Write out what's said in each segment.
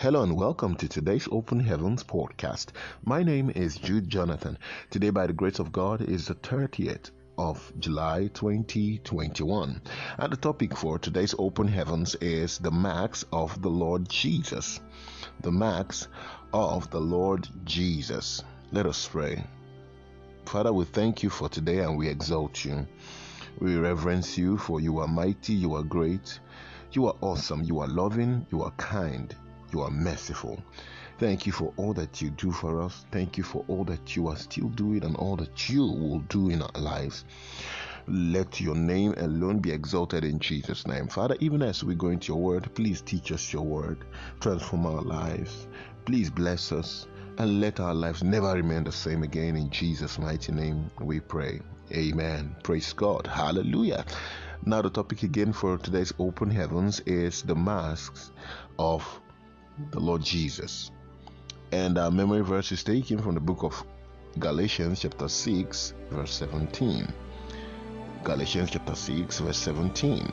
Hello and welcome to today's Open Heavens podcast. My name is Jude Jonathan. Today, by the grace of God, is the 30th of July 2021. And the topic for today's Open Heavens is the marks of the Lord Jesus. The marks of the Lord Jesus. Let us pray. Father, we thank you for today and we exalt you. We reverence you for you are mighty, you are great, you are awesome, you are loving, you are kind. You are merciful. Thank you for all that you do for us. Thank you for all that you are still doing and all that you will do in our lives. Let your name alone be exalted in Jesus' name. Father, even as we go into your word, please teach us your word, transform our lives. Please bless us and let our lives never remain the same again. In Jesus' mighty name, we pray. Amen. Praise God. Hallelujah. Now, the topic again for today's open heavens is the masks of the Lord Jesus. And our memory verse is taken from the book of Galatians, chapter 6, verse 17. Galatians, chapter 6, verse 17.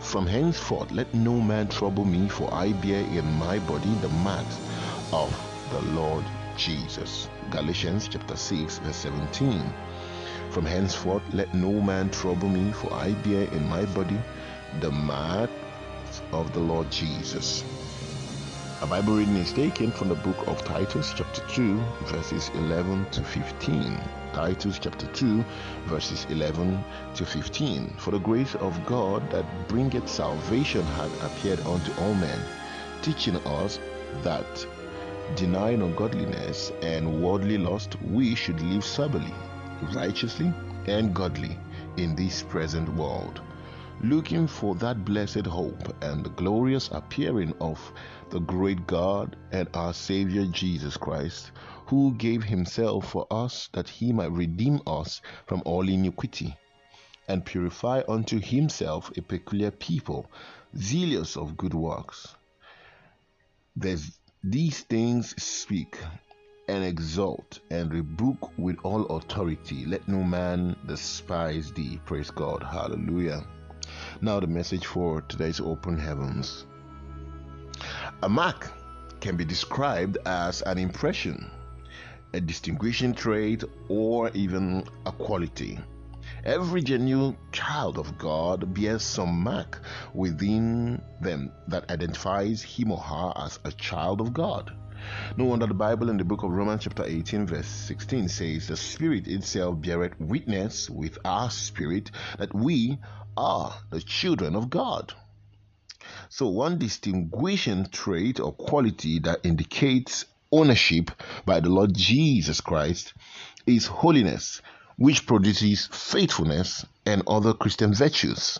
From henceforth, let no man trouble me, for I bear in my body the marks of the Lord Jesus. Galatians, chapter 6, verse 17. From henceforth, let no man trouble me, for I bear in my body the marks of the Lord Jesus. A Bible reading is taken from the book of Titus, chapter 2, verses 11 to 15. Titus, chapter 2, verses 11 to 15. For the grace of God that bringeth salvation had appeared unto all men, teaching us that, denying ungodliness and worldly lust, we should live soberly, righteously, and godly in this present world looking for that blessed hope and the glorious appearing of the great God and our Savior Jesus Christ, who gave himself for us that he might redeem us from all iniquity and purify unto himself a peculiar people, zealous of good works. There's, these things speak and exalt and rebuke with all authority. Let no man despise thee. Praise God. Hallelujah. Now, the message for today's open heavens. A mark can be described as an impression, a distinguishing trait, or even a quality. Every genuine child of God bears some mark within them that identifies him or her as a child of God. No wonder the Bible in the book of Romans, chapter 18, verse 16 says, The Spirit itself beareth witness with our spirit that we are the children of God. So, one distinguishing trait or quality that indicates ownership by the Lord Jesus Christ is holiness, which produces faithfulness and other Christian virtues.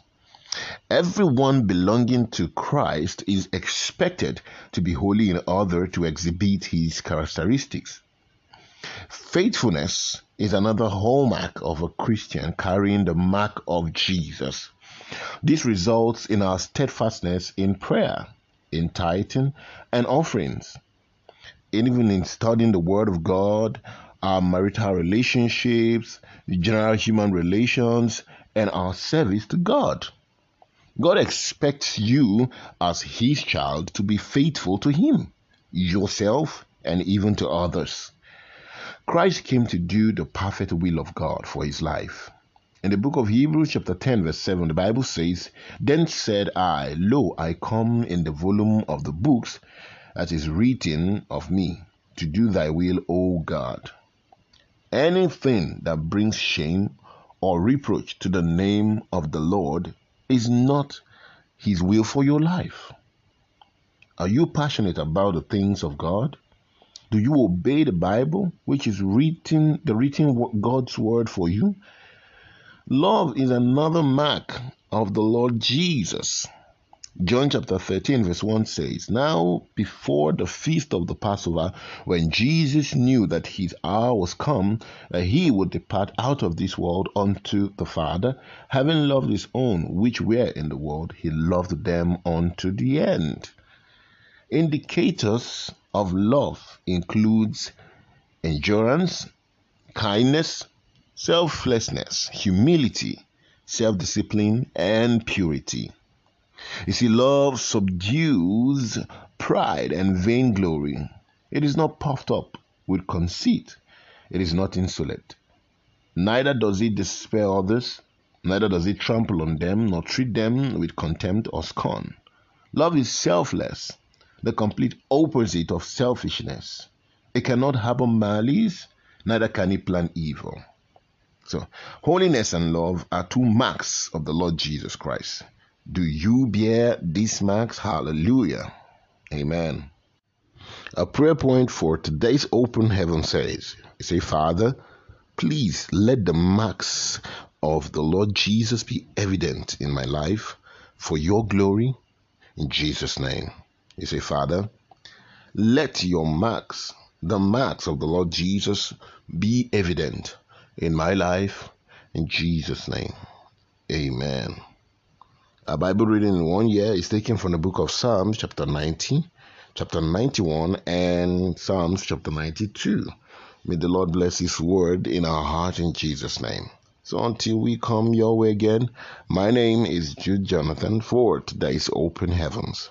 Everyone belonging to Christ is expected to be holy in order to exhibit his characteristics. Faithfulness is another hallmark of a Christian carrying the mark of Jesus. This results in our steadfastness in prayer, in tithing and offerings, and even in studying the Word of God, our marital relationships, general human relations, and our service to God. God expects you, as His child, to be faithful to Him, yourself, and even to others. Christ came to do the perfect will of God for His life. In the book of Hebrews, chapter 10, verse 7, the Bible says, Then said I, Lo, I come in the volume of the books that is written of me, to do thy will, O God. Anything that brings shame or reproach to the name of the Lord is not his will for your life. Are you passionate about the things of God? Do you obey the Bible, which is written, the written God's word for you? Love is another mark of the Lord Jesus. John chapter 13, verse 1 says, Now before the feast of the Passover, when Jesus knew that his hour was come, that he would depart out of this world unto the Father, having loved his own which were in the world, he loved them unto the end. Indicators of love includes endurance, kindness, selflessness, humility, self discipline, and purity. You see, love subdues pride and vainglory. It is not puffed up with conceit. It is not insolent. Neither does it despair others, neither does it trample on them, nor treat them with contempt or scorn. Love is selfless, the complete opposite of selfishness. It cannot harbor malice, neither can it plan evil. So, holiness and love are two marks of the Lord Jesus Christ. Do you bear these marks? Hallelujah. Amen. A prayer point for today's open heaven says, say, Father, please let the marks of the Lord Jesus be evident in my life for your glory in Jesus' name. You say, Father, let your marks, the marks of the Lord Jesus, be evident in my life in Jesus' name. Amen. A Bible reading in one year is taken from the book of Psalms, chapter 90, chapter 91, and Psalms, chapter 92. May the Lord bless His word in our heart in Jesus' name. So until we come your way again, my name is Jude Jonathan for today's Open Heavens.